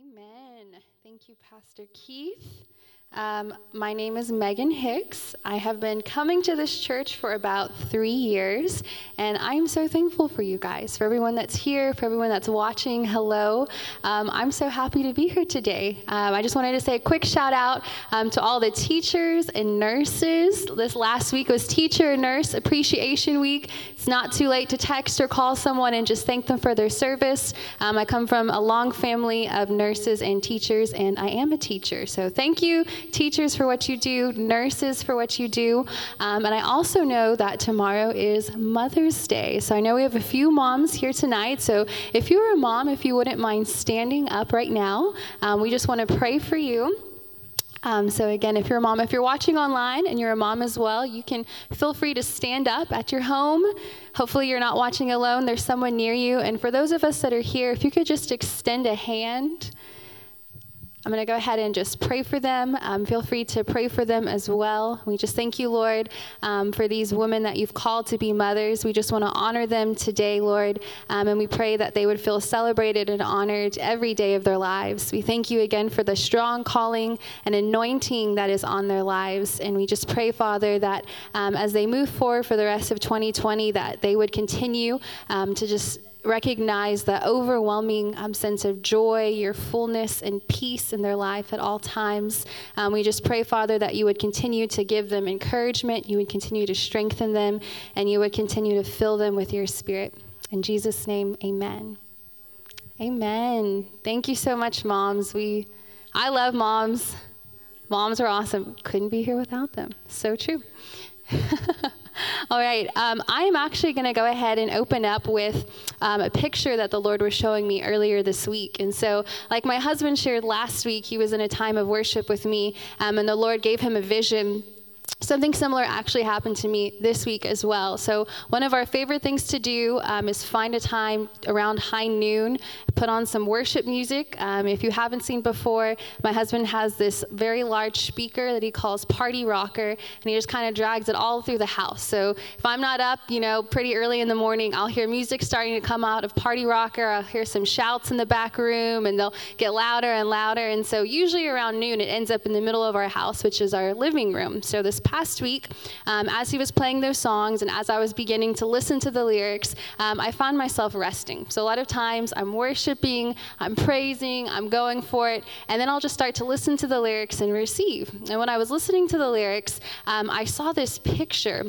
Amen. Thank you, Pastor Keith. Um, my name is Megan Hicks. I have been coming to this church for about three years, and I'm so thankful for you guys, for everyone that's here, for everyone that's watching. Hello. Um, I'm so happy to be here today. Um, I just wanted to say a quick shout out um, to all the teachers and nurses. This last week was Teacher and Nurse Appreciation Week. It's not too late to text or call someone and just thank them for their service. Um, I come from a long family of nurses and teachers, and I am a teacher. So thank you teachers for what you do, nurses for what you do. Um, and I also know that tomorrow is Mother's Day. So I know we have a few moms here tonight. So if you're a mom, if you wouldn't mind standing up right now, um, we just want to pray for you. Um, so, again, if you're a mom, if you're watching online and you're a mom as well, you can feel free to stand up at your home. Hopefully, you're not watching alone, there's someone near you. And for those of us that are here, if you could just extend a hand I'm going to go ahead and just pray for them. Um, feel free to pray for them as well. We just thank you, Lord, um, for these women that you've called to be mothers. We just want to honor them today, Lord, um, and we pray that they would feel celebrated and honored every day of their lives. We thank you again for the strong calling and anointing that is on their lives. And we just pray, Father, that um, as they move forward for the rest of 2020, that they would continue um, to just recognize the overwhelming um, sense of joy, your fullness, and peace in their life at all times. Um, we just pray, Father, that you would continue to give them encouragement, you would continue to strengthen them, and you would continue to fill them with your spirit. In Jesus' name, amen. Amen. Thank you so much, moms. We, I love moms. Moms are awesome. Couldn't be here without them. So true. All right, um, I'm actually going to go ahead and open up with um, a picture that the Lord was showing me earlier this week. And so, like my husband shared last week, he was in a time of worship with me, um, and the Lord gave him a vision Something similar actually happened to me this week as well. So, one of our favorite things to do um, is find a time around high noon, put on some worship music. Um, if you haven't seen before, my husband has this very large speaker that he calls Party Rocker, and he just kind of drags it all through the house. So, if I'm not up, you know, pretty early in the morning, I'll hear music starting to come out of Party Rocker. I'll hear some shouts in the back room, and they'll get louder and louder. And so, usually around noon, it ends up in the middle of our house, which is our living room. So, this past week, um, as he was playing those songs and as I was beginning to listen to the lyrics, um, I found myself resting. So a lot of times I'm worshiping, I'm praising, I'm going for it, and then I'll just start to listen to the lyrics and receive. And when I was listening to the lyrics, um, I saw this picture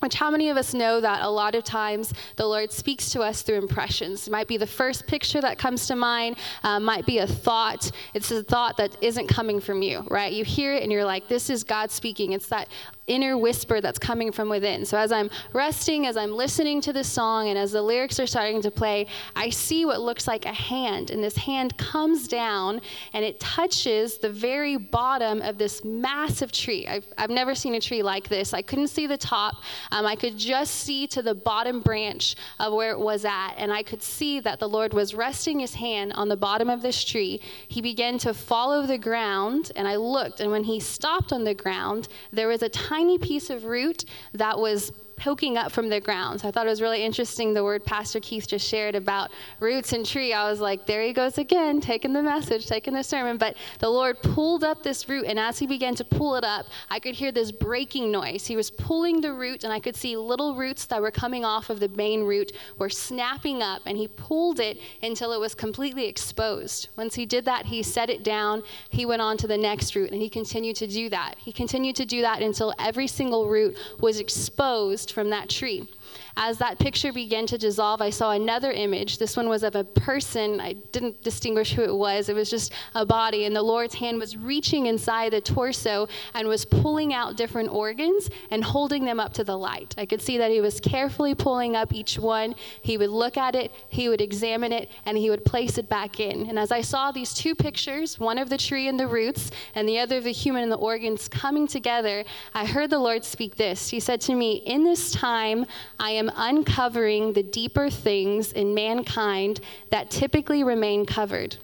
which, how many of us know that a lot of times the Lord speaks to us through impressions? It might be the first picture that comes to mind, uh, might be a thought. It's a thought that isn't coming from you, right? You hear it and you're like, this is God speaking. It's that inner whisper that's coming from within. So as I'm resting, as I'm listening to the song, and as the lyrics are starting to play, I see what looks like a hand. And this hand comes down and it touches the very bottom of this massive tree. I've, I've never seen a tree like this. I couldn't see the top. Um, I could just see to the bottom branch of where it was at. And I could see that the Lord was resting his hand on the bottom of this tree. He began to follow the ground, and I looked. And when he stopped on the ground, there was a tiny tiny piece of root that was poking up from the ground. So I thought it was really interesting the word Pastor Keith just shared about roots and tree. I was like, there he goes again, taking the message, taking the sermon. But the Lord pulled up this root, and as he began to pull it up, I could hear this breaking noise. He was pulling the root, and I could see little roots that were coming off of the main root were snapping up, and he pulled it until it was completely exposed. Once he did that, he set it down. He went on to the next root, and he continued to do that. He continued to do that until every single root was exposed from that tree. As that picture began to dissolve, I saw another image. This one was of a person. I didn't distinguish who it was. It was just a body, and the Lord's hand was reaching inside the torso and was pulling out different organs and holding them up to the light. I could see that he was carefully pulling up each one. He would look at it, he would examine it, and he would place it back in. And as I saw these two pictures, one of the tree and the roots, and the other of the human and the organs coming together, I heard the Lord speak this. He said to me, In this time, I am uncovering the deeper things in mankind that typically remain covered.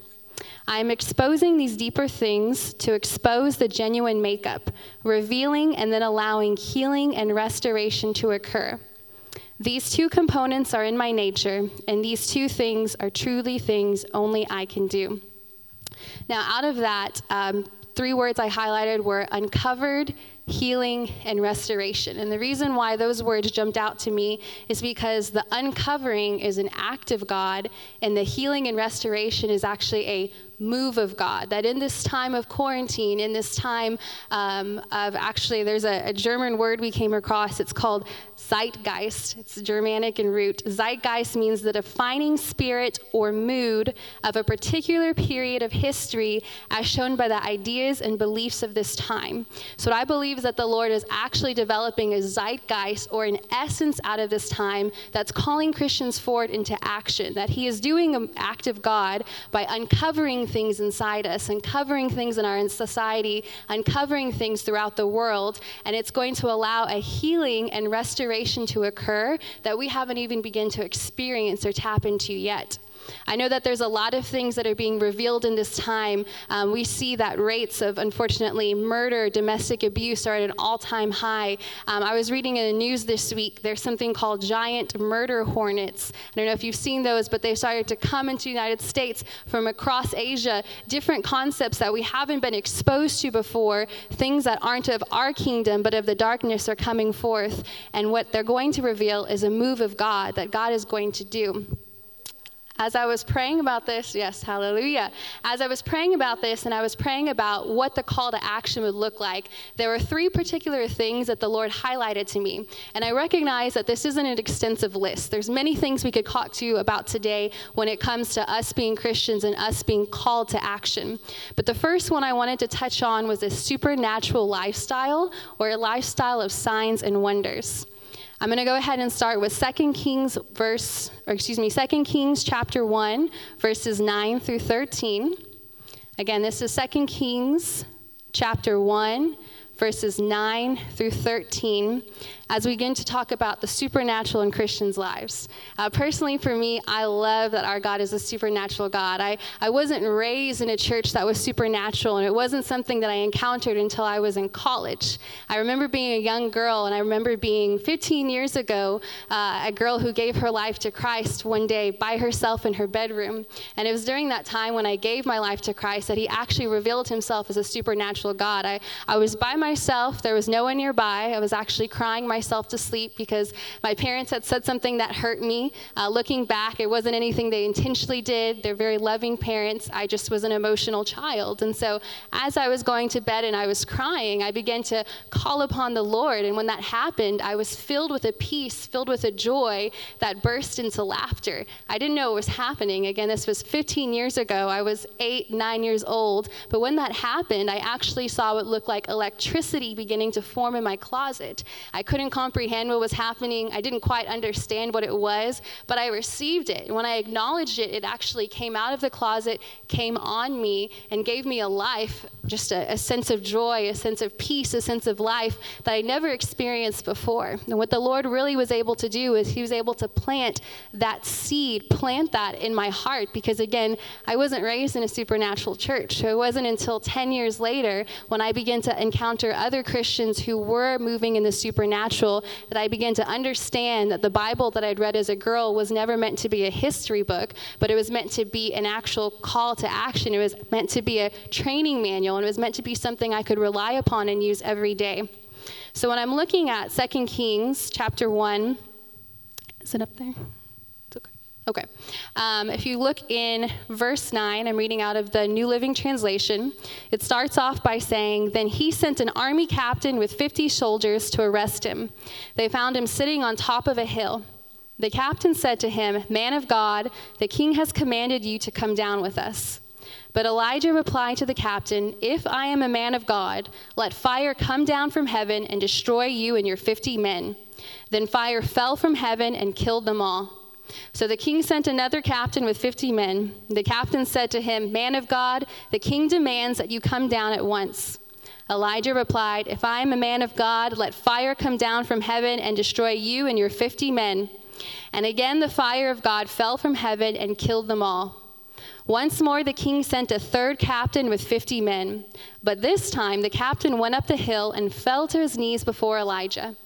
I am exposing these deeper things to expose the genuine makeup, revealing and then allowing healing and restoration to occur. These two components are in my nature, and these two things are truly things only I can do. Now, out of that, um, three words I highlighted were uncovered, healing, and restoration. And the reason why those words jumped out to me is because the uncovering is an act of God, and the healing and restoration is actually a move of God. That in this time of quarantine, in this time um, of actually, there's a, a, German word we came across. It's called Zeitgeist. It's Germanic in root. Zeitgeist means the defining spirit or mood of a particular period of history as shown by the ideas and beliefs of this time. So, what I believe is that the Lord is actually developing a zeitgeist or an essence out of this time that's calling Christians forward into action. That He is doing an act of God by uncovering things inside us, uncovering things in our society, uncovering things throughout the world, and it's going to allow a healing and restoration to occur that we haven't even begun to experience or tap into yet. I know that there's a lot of things that are being revealed in this time. Um, we see that rates of, unfortunately, murder, domestic abuse are at an all time high. Um, I was reading in the news this week, there's something called giant murder hornets. I don't know if you've seen those, but they started to come into the United States from across Asia, different concepts that we haven't been exposed to before, things that aren't of our kingdom, but of the darkness are coming forth. And what they're going to reveal is a move of God that God is going to do. As I was praying about this, yes, hallelujah. As I was praying about this and I was praying about what the call to action would look like, there were three particular things that the Lord highlighted to me. And I recognize that this isn't an extensive list. There's many things we could talk to you about today when it comes to us being Christians and us being called to action. But the first one I wanted to touch on was a supernatural lifestyle or a lifestyle of signs and wonders. I'm going to go ahead and start with 2 Kings verse or excuse me 2 Kings chapter 1 verses 9 through 13. Again, this is 2 Kings chapter 1 verses 9 through 13 as we begin to talk about the supernatural in Christians' lives. Uh, personally, for me, I love that our God is a supernatural God. I, I wasn't raised in a church that was supernatural, and it wasn't something that I encountered until I was in college. I remember being a young girl, and I remember being 15 years ago, uh, a girl who gave her life to Christ one day by herself in her bedroom. And it was during that time when I gave my life to Christ that He actually revealed Himself as a supernatural God. I, I was by myself, there was no one nearby. I was actually crying myself to sleep because my parents had said something that hurt me. Uh, looking back, it wasn't anything they intentionally did. They're very loving parents. I just was an emotional child. And so as I was going to bed and I was crying, I began to call upon the Lord. And when that happened, I was filled with a peace, filled with a joy that burst into laughter. I didn't know what was happening. Again, this was 15 years ago. I was eight, nine years old. But when that happened, I actually saw what looked like electricity beginning to form in my closet. I couldn't couldn't comprehend what was happening. I didn't quite understand what it was, but I received it. And when I acknowledged it, it actually came out of the closet, came on me, and gave me a life, just a, a sense of joy, a sense of peace, a sense of life that I never experienced before. And what the Lord really was able to do is He was able to plant that seed, plant that in my heart, because again, I wasn't raised in a supernatural church. So it wasn't until 10 years later when I began to encounter other Christians who were moving in the supernatural that I began to understand that the Bible that I'd read as a girl was never meant to be a history book, but it was meant to be an actual call to action. It was meant to be a training manual, and it was meant to be something I could rely upon and use every day. So when I'm looking at 2 Kings chapter 1, is it up there? Okay. Um, if you look in verse 9, I'm reading out of the New Living Translation. It starts off by saying, Then he sent an army captain with 50 soldiers to arrest him. They found him sitting on top of a hill. The captain said to him, Man of God, the king has commanded you to come down with us. But Elijah replied to the captain, If I am a man of God, let fire come down from heaven and destroy you and your 50 men. Then fire fell from heaven and killed them all. So the king sent another captain with 50 men. The captain said to him, Man of God, the king demands that you come down at once. Elijah replied, If I am a man of God, let fire come down from heaven and destroy you and your 50 men. And again the fire of God fell from heaven and killed them all. Once more the king sent a third captain with 50 men. But this time the captain went up the hill and fell to his knees before Elijah.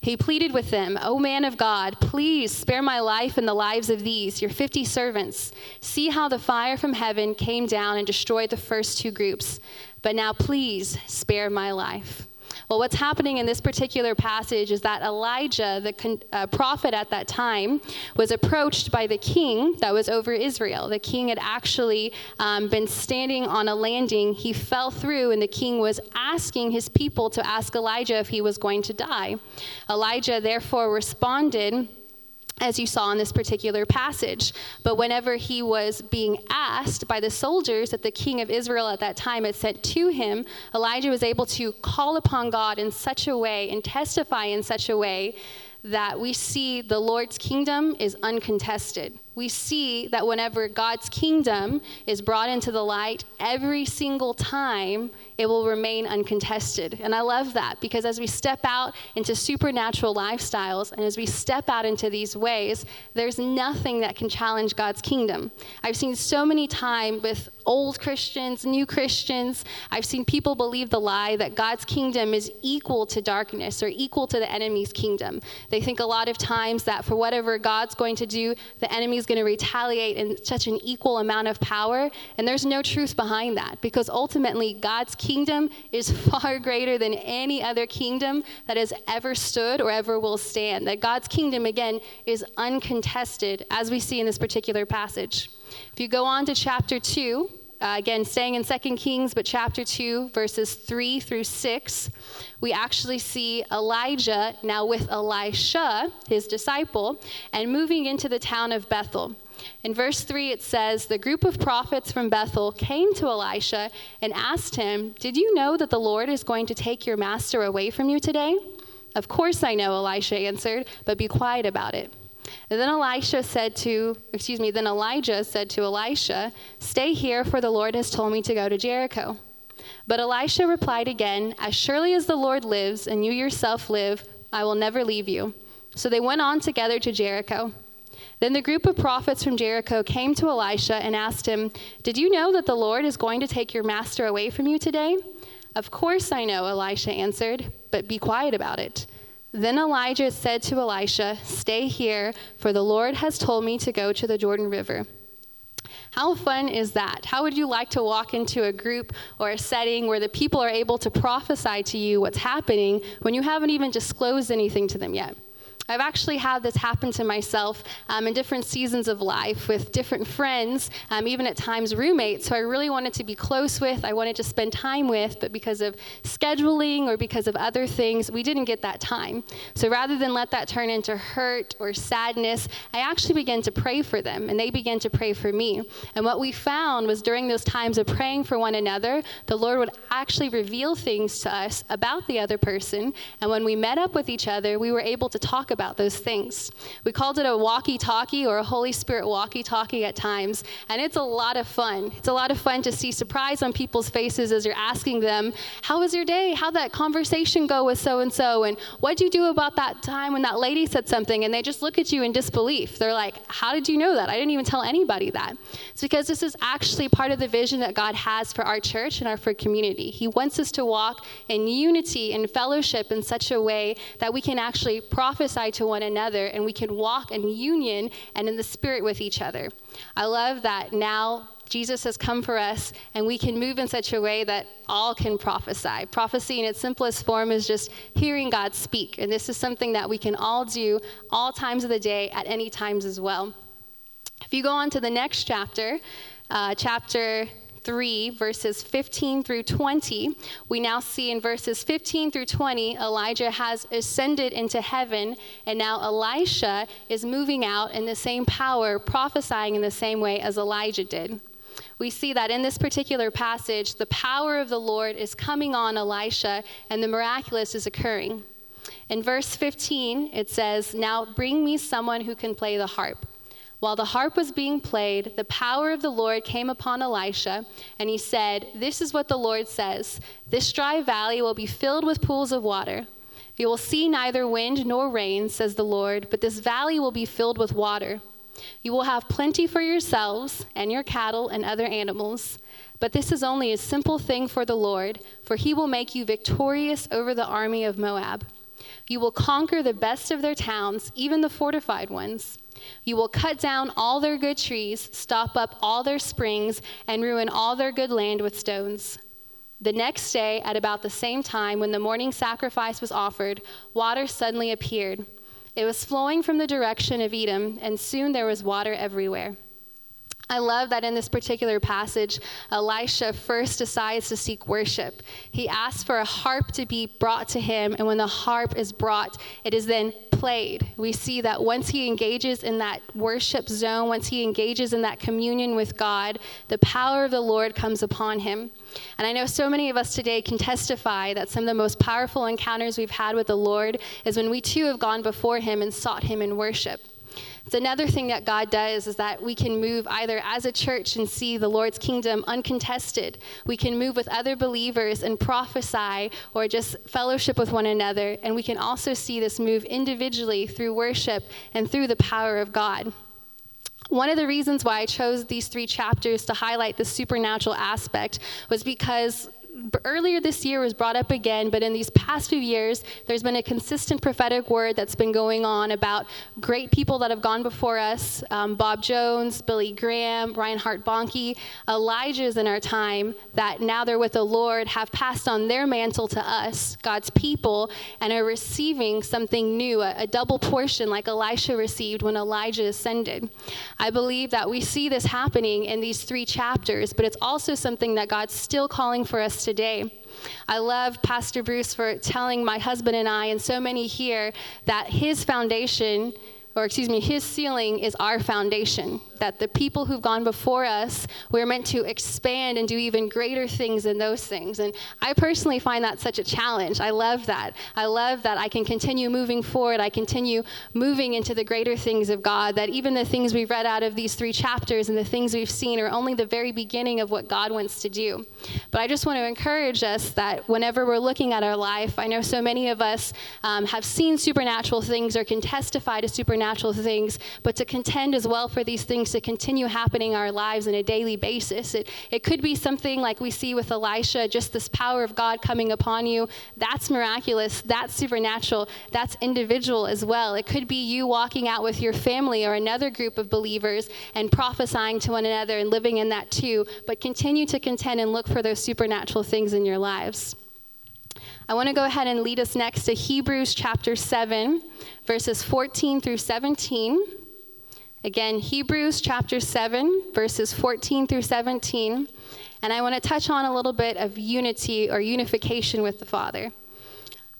He pleaded with them, O man of God, please spare my life and the lives of these, your 50 servants. See how the fire from heaven came down and destroyed the first two groups. But now please spare my life. Well, what's happening in this particular passage is that Elijah, the con- uh, prophet at that time, was approached by the king that was over Israel. The king had actually um, been standing on a landing. He fell through, and the king was asking his people to ask Elijah if he was going to die. Elijah therefore responded as you saw in this particular passage. But whenever he was being asked by the soldiers that the king of Israel at that time had sent to him, Elijah was able to call upon God in such a way and testify in such a way that we see the Lord's kingdom is uncontested we see that whenever God's kingdom is brought into the light, every single time it will remain uncontested. And I love that because as we step out into supernatural lifestyles and as we step out into these ways, there's nothing that can challenge God's kingdom. I've seen so many times with old Christians, new Christians, I've seen people believe the lie that God's kingdom is equal to darkness or equal to the enemy's kingdom. They think a lot of times that for whatever God's going to do, the enemy's going to retaliate in such an equal amount of power. And there's no truth behind that because ultimately God's kingdom is far greater than any other kingdom that has ever stood or ever will stand. That God's kingdom, again, is uncontested, as we see in this particular passage. If you go on to chapter 2, uh, again, staying in 2 Kings, but chapter 2, verses 3 through 6, we actually see Elijah now with Elisha, his disciple, and moving into the town of Bethel. In verse 3, it says, The group of prophets from Bethel came to Elisha and asked him, Did you know that the Lord is going to take your master away from you today? Of course I know, Elisha answered, but be quiet about it. And then Elisha said to, excuse me, then Elijah said to Elisha, Stay here, for the Lord has told me to go to Jericho. But Elisha replied again, As surely as the Lord lives, and you yourself live, I will never leave you. So they went on together to Jericho. Then the group of prophets from Jericho came to Elisha and asked him, Did you know that the Lord is going to take your master away from you today? Of course I know, Elisha answered, but be quiet about it. Then Elijah said to Elisha, Stay here, for the Lord has told me to go to the Jordan River. How fun is that? How would you like to walk into a group or a setting where the people are able to prophesy to you what's happening when you haven't even disclosed anything to them yet? I've actually had this happen to myself um, in different seasons of life with different friends, um, even at times roommates who I really wanted to be close with, I wanted to spend time with, but because of scheduling or because of other things, we didn't get that time. So rather than let that turn into hurt or sadness, I actually began to pray for them, and they began to pray for me. And what we found was during those times of praying for one another, the Lord would actually reveal things to us about the other person. And when we met up with each other, we were able to talk about those things. We called it a walkie talkie or a Holy Spirit walkie talkie at times, and it's a lot of fun. It's a lot of fun to see surprise on people's faces as you're asking them, How was your day? How'd that conversation go with so and so? And what'd you do about that time when that lady said something? And they just look at you in disbelief. They're like, How did you know that? I didn't even tell anybody that. It's because this is actually part of the vision that God has for our church and our for community. He wants us to walk in unity and fellowship in such a way that we can actually prophesy to one another and we can walk in union and in the spirit with each other. I love that now Jesus has come for us and we can move in such a way that all can prophesy. Prophecy in its simplest form is just hearing God speak. And this is something that we can all do all times of the day at any times as well. If you go on to the next chapter, uh, chapter 3, verses 15 through 20, we now see in verses 15 through 20, Elijah has ascended into heaven, and now Elisha is moving out in the same power, prophesying in the same way as Elijah did. We see that in this particular passage, the power of the Lord is coming on Elisha, and the miraculous is occurring. In verse 15, it says, Now bring me someone who can play the harp. While the harp was being played, the power of the Lord came upon Elisha, and he said, This is what the Lord says This dry valley will be filled with pools of water. You will see neither wind nor rain, says the Lord, but this valley will be filled with water. You will have plenty for yourselves and your cattle and other animals. But this is only a simple thing for the Lord, for he will make you victorious over the army of Moab. You will conquer the best of their towns, even the fortified ones. You will cut down all their good trees, stop up all their springs, and ruin all their good land with stones. The next day, at about the same time, when the morning sacrifice was offered, water suddenly appeared. It was flowing from the direction of Edom, and soon there was water everywhere. I love that in this particular passage, Elisha first decides to seek worship. He asks for a harp to be brought to him, and when the harp is brought, it is then played. We see that once he engages in that worship zone, once he engages in that communion with God, the power of the Lord comes upon him. And I know so many of us today can testify that some of the most powerful encounters we've had with the Lord is when we too have gone before him and sought him in worship. It's another thing that God does is that we can move either as a church and see the Lord's kingdom uncontested. We can move with other believers and prophesy or just fellowship with one another. And we can also see this move individually through worship and through the power of God. One of the reasons why I chose these three chapters to highlight the supernatural aspect was because earlier this year was brought up again, but in these past few years, there's been a consistent prophetic word that's been going on about great people that have gone before us um, Bob Jones, Billy Graham, Reinhard Bonnke, Elijah's in our time that now they're with the Lord have passed on their mantle to us, God's people, and are receiving something new, a, a double portion like Elisha received when Elijah ascended. I believe that we see this happening in these three chapters, but it's also something that God's still calling for us today. I love Pastor Bruce for telling my husband and I, and so many here, that his foundation, or excuse me, his ceiling is our foundation that the people who've gone before us, we're meant to expand and do even greater things than those things. And I personally find that such a challenge. I love that. I love that I can continue moving forward. I continue moving into the greater things of God, that even the things we've read out of these three chapters and the things we've seen are only the very beginning of what God wants to do. But I just want to encourage us that whenever we're looking at our life, I know so many of us um, have seen supernatural things or can testify to supernatural things, but to contend as well for these things to continue happening in our lives on a daily basis. It, it could be something like we see with Elisha, just this power of God coming upon you. That's miraculous. That's supernatural. That's individual as well. It could be you walking out with your family or another group of believers and prophesying to one another and living in that too. But continue to contend and look for those supernatural things in your lives. I want to go ahead and lead us next to Hebrews chapter 7, verses 14 through 17. Again, Hebrews chapter 7, verses 14 through 17. And I want to touch on a little bit of unity or unification with the Father.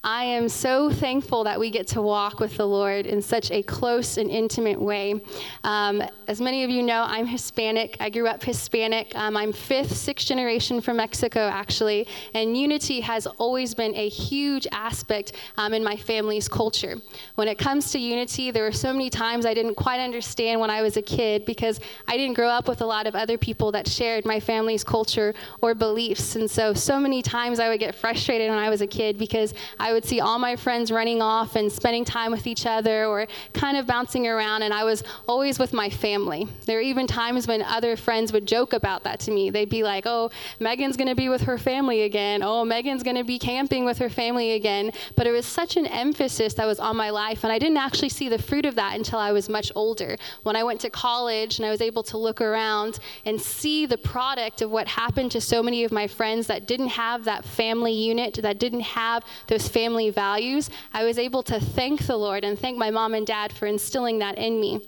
I am so thankful that we get to walk with the Lord in such a close and intimate way. Um, as many of you know, I'm Hispanic. I grew up Hispanic. Um, I'm fifth, sixth generation from Mexico, actually. And unity has always been a huge aspect um, in my family's culture. When it comes to unity, there were so many times I didn't quite understand when I was a kid because I didn't grow up with a lot of other people that shared my family's culture or beliefs. And so, so many times I would get frustrated when I was a kid because I I would see all my friends running off and spending time with each other or kind of bouncing around, and I was always with my family. There were even times when other friends would joke about that to me. They'd be like, oh, Megan's going to be with her family again. Oh, Megan's going to be camping with her family again. But it was such an emphasis that was on my life, and I didn't actually see the fruit of that until I was much older. When I went to college and I was able to look around and see the product of what happened to so many of my friends that didn't have that family unit, that didn't have those family values, I was able to thank the Lord and thank my mom and dad for instilling that in me.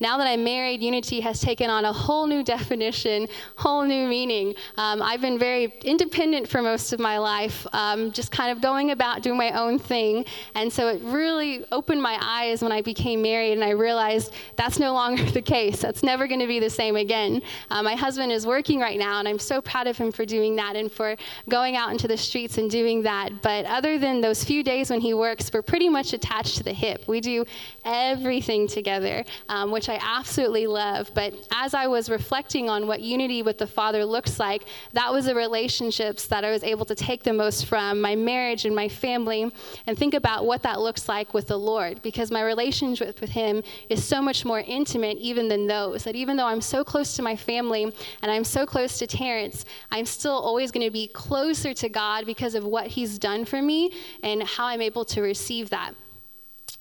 Now that I'm married, unity has taken on a whole new definition, whole new meaning. Um, I've been very independent for most of my life, um, just kind of going about doing my own thing. And so it really opened my eyes when I became married and I realized that's no longer the case. That's never going to be the same again. Uh, my husband is working right now, and I'm so proud of him for doing that and for going out into the streets and doing that. But other than those few days when he works, we're pretty much attached to the hip. We do everything together, um, which I absolutely love. But as I was reflecting on what unity with the Father looks like, that was the relationships that I was able to take the most from my marriage and my family and think about what that looks like with the Lord because my relationship with Him is so much more intimate even than those. That even though I'm so close to my family and I'm so close to Terrence, I'm still always going to be closer to God because of what He's done for me and how I'm able to receive that.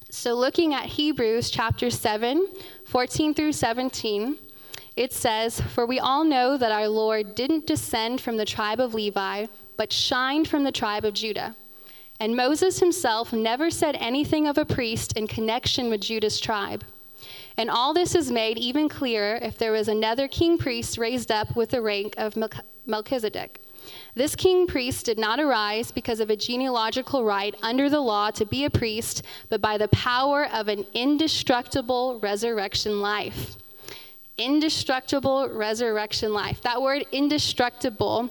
So, looking at Hebrews chapter 7, 14 through 17, it says, For we all know that our Lord didn't descend from the tribe of Levi, but shined from the tribe of Judah. And Moses himself never said anything of a priest in connection with Judah's tribe. And all this is made even clearer if there was another king priest raised up with the rank of Melchizedek. This king priest did not arise because of a genealogical right under the law to be a priest, but by the power of an indestructible resurrection life. Indestructible resurrection life. That word indestructible,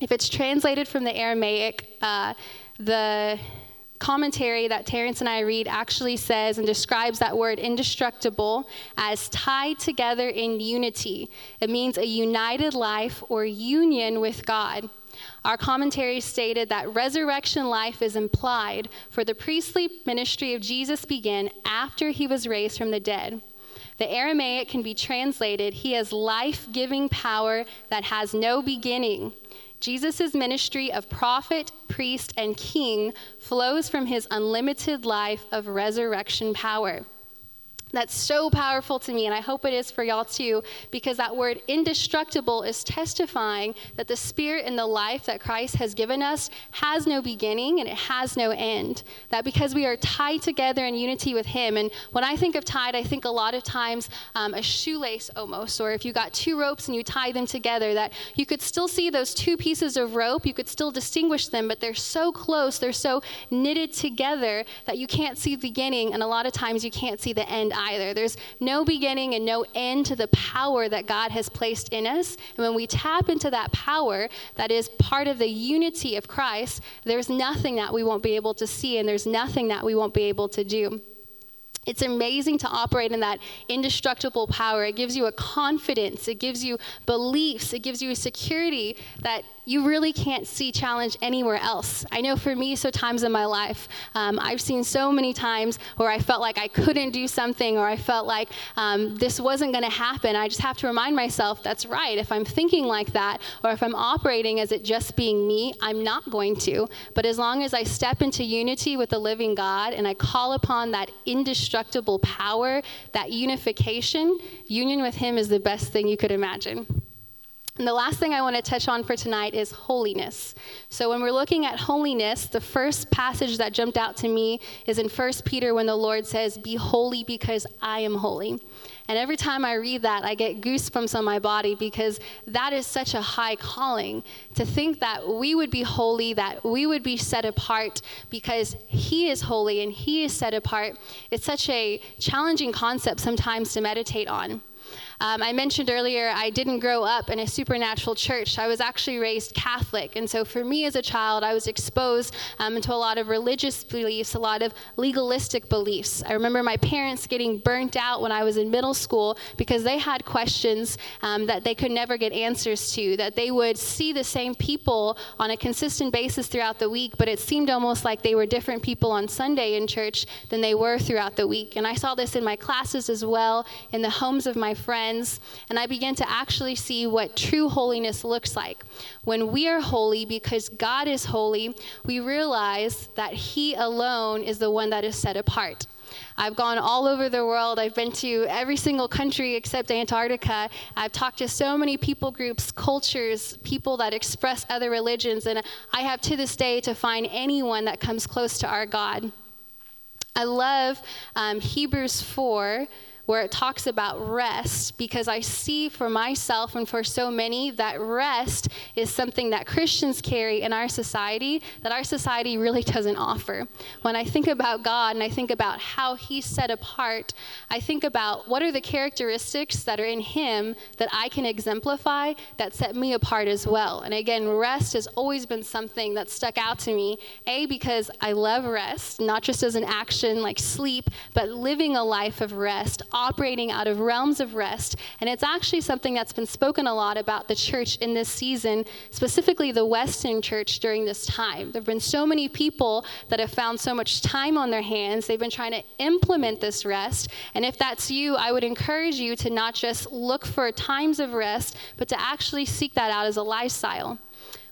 if it's translated from the Aramaic, uh, the commentary that Terrence and I read actually says and describes that word indestructible as tied together in unity. It means a united life or union with God. Our commentary stated that resurrection life is implied, for the priestly ministry of Jesus began after he was raised from the dead. The Aramaic can be translated, He has life giving power that has no beginning. Jesus' ministry of prophet, priest, and king flows from his unlimited life of resurrection power. That's so powerful to me, and I hope it is for y'all too, because that word indestructible is testifying that the spirit and the life that Christ has given us has no beginning and it has no end. That because we are tied together in unity with Him, and when I think of tied, I think a lot of times um, a shoelace almost, or if you got two ropes and you tie them together, that you could still see those two pieces of rope, you could still distinguish them, but they're so close, they're so knitted together that you can't see the beginning, and a lot of times you can't see the end either. There's no beginning and no end to the power that God has placed in us. And when we tap into that power that is part of the unity of Christ, there's nothing that we won't be able to see and there's nothing that we won't be able to do. It's amazing to operate in that indestructible power. It gives you a confidence, it gives you beliefs, it gives you a security that you really can't see challenge anywhere else. I know for me, so times in my life, um, I've seen so many times where I felt like I couldn't do something or I felt like um, this wasn't going to happen. I just have to remind myself that's right. If I'm thinking like that or if I'm operating as it just being me, I'm not going to. But as long as I step into unity with the living God and I call upon that indestructible power, that unification, union with Him is the best thing you could imagine. And the last thing I want to touch on for tonight is holiness. So, when we're looking at holiness, the first passage that jumped out to me is in 1 Peter when the Lord says, Be holy because I am holy. And every time I read that, I get goosebumps on my body because that is such a high calling to think that we would be holy, that we would be set apart because He is holy and He is set apart. It's such a challenging concept sometimes to meditate on. Um, I mentioned earlier I didn't grow up in a supernatural church. I was actually raised Catholic. And so for me as a child, I was exposed um, to a lot of religious beliefs, a lot of legalistic beliefs. I remember my parents getting burnt out when I was in middle school because they had questions um, that they could never get answers to, that they would see the same people on a consistent basis throughout the week, but it seemed almost like they were different people on Sunday in church than they were throughout the week. And I saw this in my classes as well, in the homes of my friends friends, and I began to actually see what true holiness looks like. When we are holy because God is holy, we realize that He alone is the one that is set apart. I've gone all over the world. I've been to every single country except Antarctica. I've talked to so many people groups, cultures, people that express other religions, and I have to this day to find anyone that comes close to our God. I love um, Hebrews 4 where it talks about rest because I see for myself and for so many that rest is something that Christians carry in our society that our society really doesn't offer. When I think about God and I think about how He's set apart, I think about what are the characteristics that are in Him that I can exemplify that set me apart as well. And again, rest has always been something that stuck out to me. A, because I love rest, not just as an action like sleep, but living a life of rest operating out of realms of rest. And it's actually something that's been spoken a lot about the church in this season, specifically the Western church during this time. There have been so many people that have found so much time on their hands. They've been trying to implement this rest. And if that's you, I would encourage you to not just look for times of rest, but to actually seek that out as a lifestyle.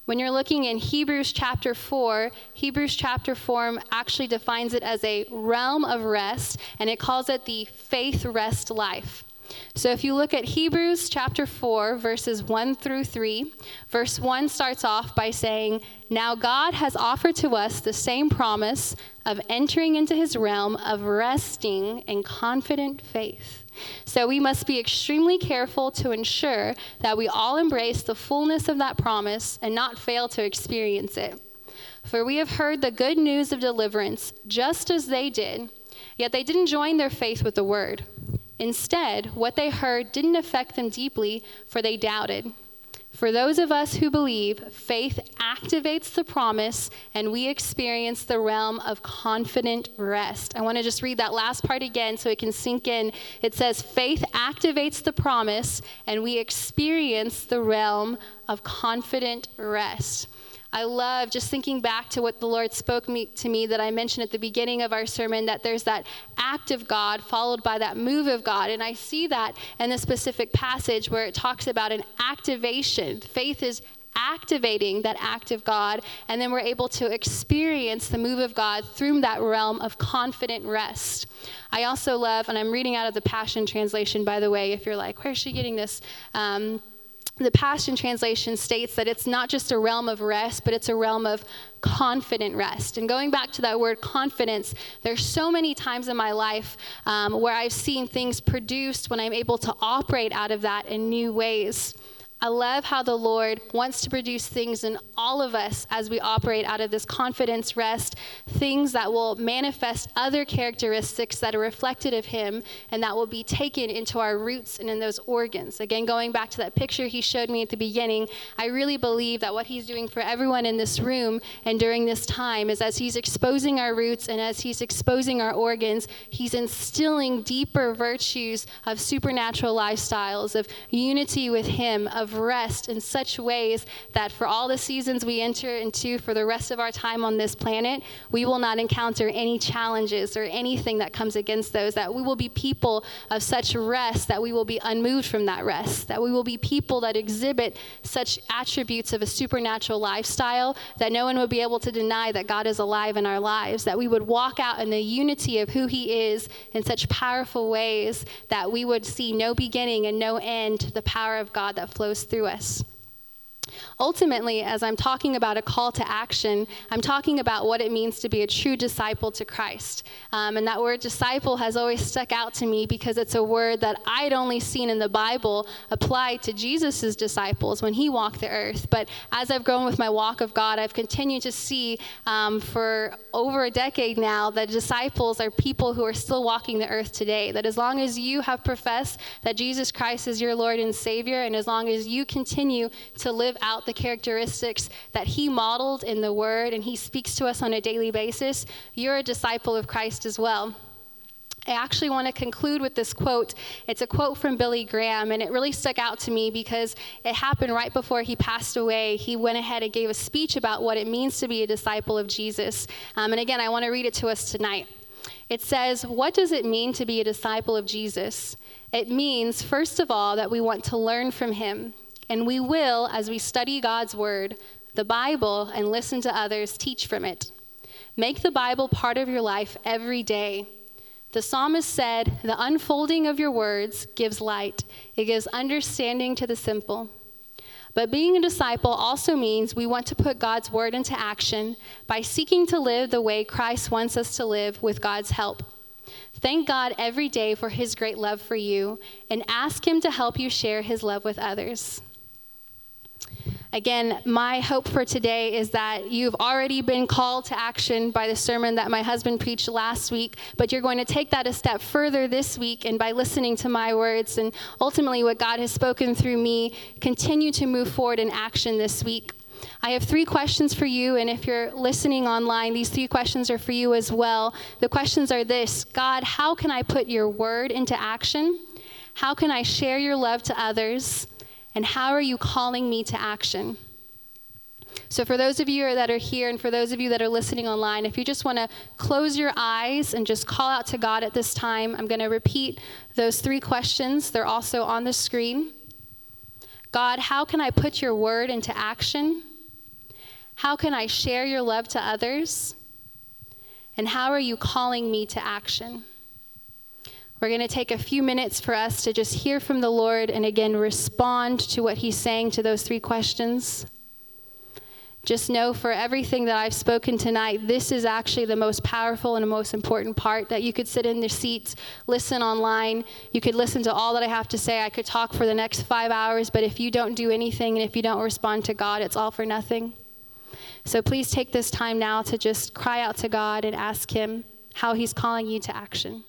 When you're looking in Hebrews chapter 4, Hebrews chapter 4 actually defines it as a realm of rest, and it calls it the faith rest life. So if you look at Hebrews chapter 4, verses 1 through 3, verse 1 starts off by saying, Now God has offered to us the same promise of entering into his realm of resting in confident faith. So we must be extremely careful to ensure that we all embrace the fullness of that promise and not fail to experience it. For we have heard the good news of deliverance just as they did, yet they didn't join their faith with the word. Instead, what they heard didn't affect them deeply, for they doubted. For those of us who believe, faith activates the promise and we experience the realm of confident rest. I want to just read that last part again so it can sink in. It says, Faith activates the promise and we experience the realm of confident rest. I love just thinking back to what the Lord spoke me, to me that I mentioned at the beginning of our sermon that there's that act of God followed by that move of God. And I see that in this specific passage where it talks about an activation. Faith is activating that act of God, and then we're able to experience the move of God through that realm of confident rest. I also love, and I'm reading out of the Passion Translation, by the way, if you're like, where's she getting this? Um, the Passion Translation states that it's not just a realm of rest, but it's a realm of confident rest. And going back to that word confidence, there's so many times in my life um, where I've seen things produced when I'm able to operate out of that in new ways. I love how the Lord wants to produce things in all of us as we operate out of this confidence rest, things that will manifest other characteristics that are reflected of Him and that will be taken into our roots and in those organs. Again, going back to that picture He showed me at the beginning, I really believe that what He's doing for everyone in this room and during this time is as He's exposing our roots and as He's exposing our organs, He's instilling deeper virtues of supernatural lifestyles, of unity with Him, of of rest in such ways that for all the seasons we enter into for the rest of our time on this planet, we will not encounter any challenges or anything that comes against those, that we will be people of such rest that we will be unmoved from that rest, that we will be people that exhibit such attributes of a supernatural lifestyle that no one would be able to deny that God is alive in our lives, that we would walk out in the unity of who He is in such powerful ways that we would see no beginning and no end to the power of God that flows through us. Ultimately, as I'm talking about a call to action, I'm talking about what it means to be a true disciple to Christ. Um, and that word disciple has always stuck out to me because it's a word that I'd only seen in the Bible applied to Jesus' disciples when he walked the earth. But as I've grown with my walk of God, I've continued to see um, for over a decade now that disciples are people who are still walking the earth today. That as long as you have professed that Jesus Christ is your Lord and Savior, and as long as you continue to live out the characteristics that he modeled in the word and he speaks to us on a daily basis, you're a disciple of Christ as well. I actually want to conclude with this quote. It's a quote from Billy Graham, and it really stuck out to me because it happened right before he passed away. He went ahead and gave a speech about what it means to be a disciple of Jesus. Um, and again, I want to read it to us tonight. It says, What does it mean to be a disciple of Jesus? It means, first of all, that we want to learn from him. And we will, as we study God's Word, the Bible, and listen to others teach from it. Make the Bible part of your life every day. The psalmist said, The unfolding of your words gives light, it gives understanding to the simple. But being a disciple also means we want to put God's word into action by seeking to live the way Christ wants us to live with God's help. Thank God every day for his great love for you and ask him to help you share his love with others. Again, my hope for today is that you've already been called to action by the sermon that my husband preached last week, but you're going to take that a step further this week and by listening to my words and ultimately what God has spoken through me, continue to move forward in action this week. I have three questions for you, and if you're listening online, these three questions are for you as well. The questions are this God, how can I put your word into action? How can I share your love to others? And how are you calling me to action? So, for those of you that are here and for those of you that are listening online, if you just want to close your eyes and just call out to God at this time, I'm going to repeat those three questions. They're also on the screen. God, how can I put your word into action? How can I share your love to others? And how are you calling me to action? We're going to take a few minutes for us to just hear from the Lord and again respond to what He's saying to those three questions. Just know for everything that I've spoken tonight, this is actually the most powerful and the most important part that you could sit in the seats, listen online. You could listen to all that I have to say. I could talk for the next five hours, but if you don't do anything and if you don't respond to God, it's all for nothing. So please take this time now to just cry out to God and ask Him how He's calling you to action.